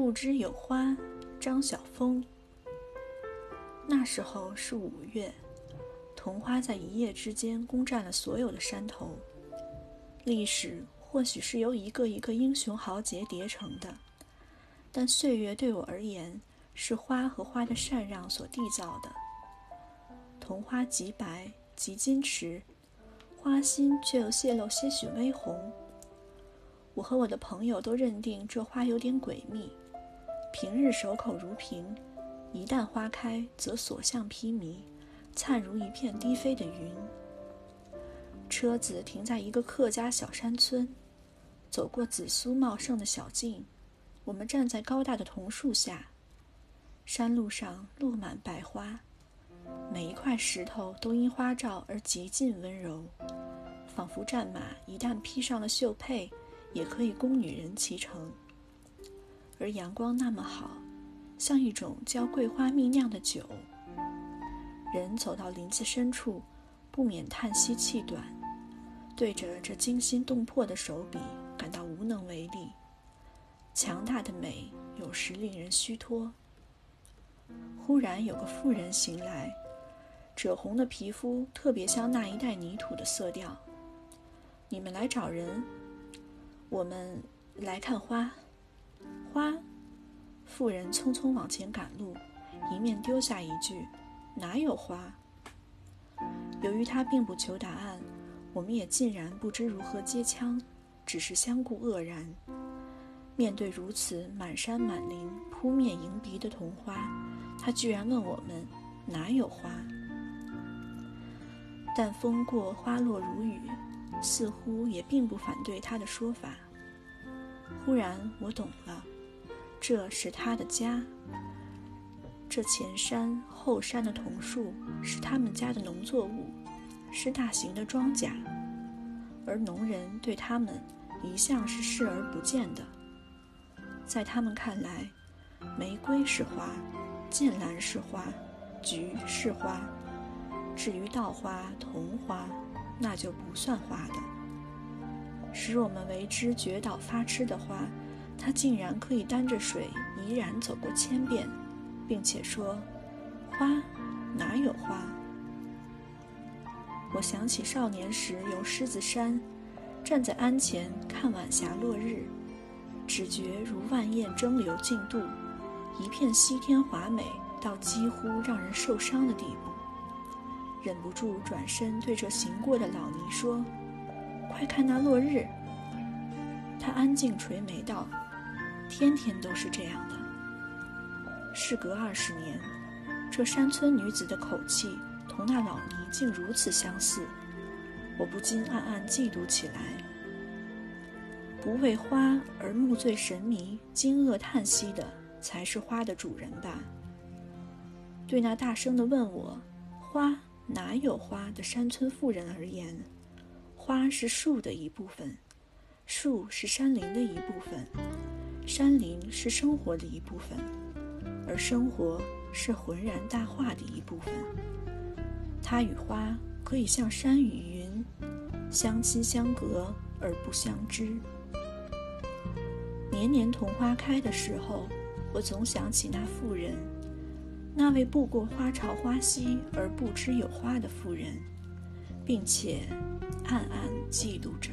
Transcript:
不知有花，张晓峰。那时候是五月，桐花在一夜之间攻占了所有的山头。历史或许是由一个一个英雄豪杰叠成的，但岁月对我而言，是花和花的禅让所缔造的。桐花极白，极矜持，花心却又泄露些许微红。我和我的朋友都认定这花有点诡秘。平日守口如瓶，一旦花开，则所向披靡，灿如一片低飞的云。车子停在一个客家小山村，走过紫苏茂盛的小径，我们站在高大的桐树下。山路上落满白花，每一块石头都因花照而极尽温柔，仿佛战马一旦披上了绣佩，也可以供女人骑乘。而阳光那么好，像一种浇桂花蜜酿的酒。人走到林子深处，不免叹息气短，对着这惊心动魄的手笔感到无能为力。强大的美有时令人虚脱。忽然有个妇人行来，赭红的皮肤特别像那一带泥土的色调。你们来找人？我们来看。花，妇人匆匆往前赶路，一面丢下一句：“哪有花？”由于他并不求答案，我们也竟然不知如何接腔，只是相顾愕然。面对如此满山满林、扑面迎鼻的桐花，他居然问我们：“哪有花？”但风过花落如雨，似乎也并不反对他的说法。忽然，我懂了。这是他的家。这前山后山的桐树是他们家的农作物，是大型的庄稼，而农人对他们一向是视而不见的。在他们看来，玫瑰是花，剑兰是花，菊是花，至于稻花、桐花，那就不算花的。使我们为之绝倒发痴的花。他竟然可以担着水怡然走过千遍，并且说：“花哪有花？”我想起少年时游狮子山，站在鞍前看晚霞落日，只觉如万雁争流竞渡，一片西天华美到几乎让人受伤的地步，忍不住转身对这行过的老尼说：“快看那落日！”他安静垂眉道。天天都是这样的。事隔二十年，这山村女子的口气同那老尼竟如此相似，我不禁暗暗嫉妒起来。不为花而目醉神迷、惊愕叹息的，才是花的主人吧？对那大声地问我“花哪有花”的山村妇人而言，花是树的一部分，树是山林的一部分。山林是生活的一部分，而生活是浑然大化的一部分。它与花可以像山与云，相亲相隔而不相知。年年桐花开的时候，我总想起那妇人，那位步过花朝花夕而不知有花的妇人，并且暗暗嫉妒着。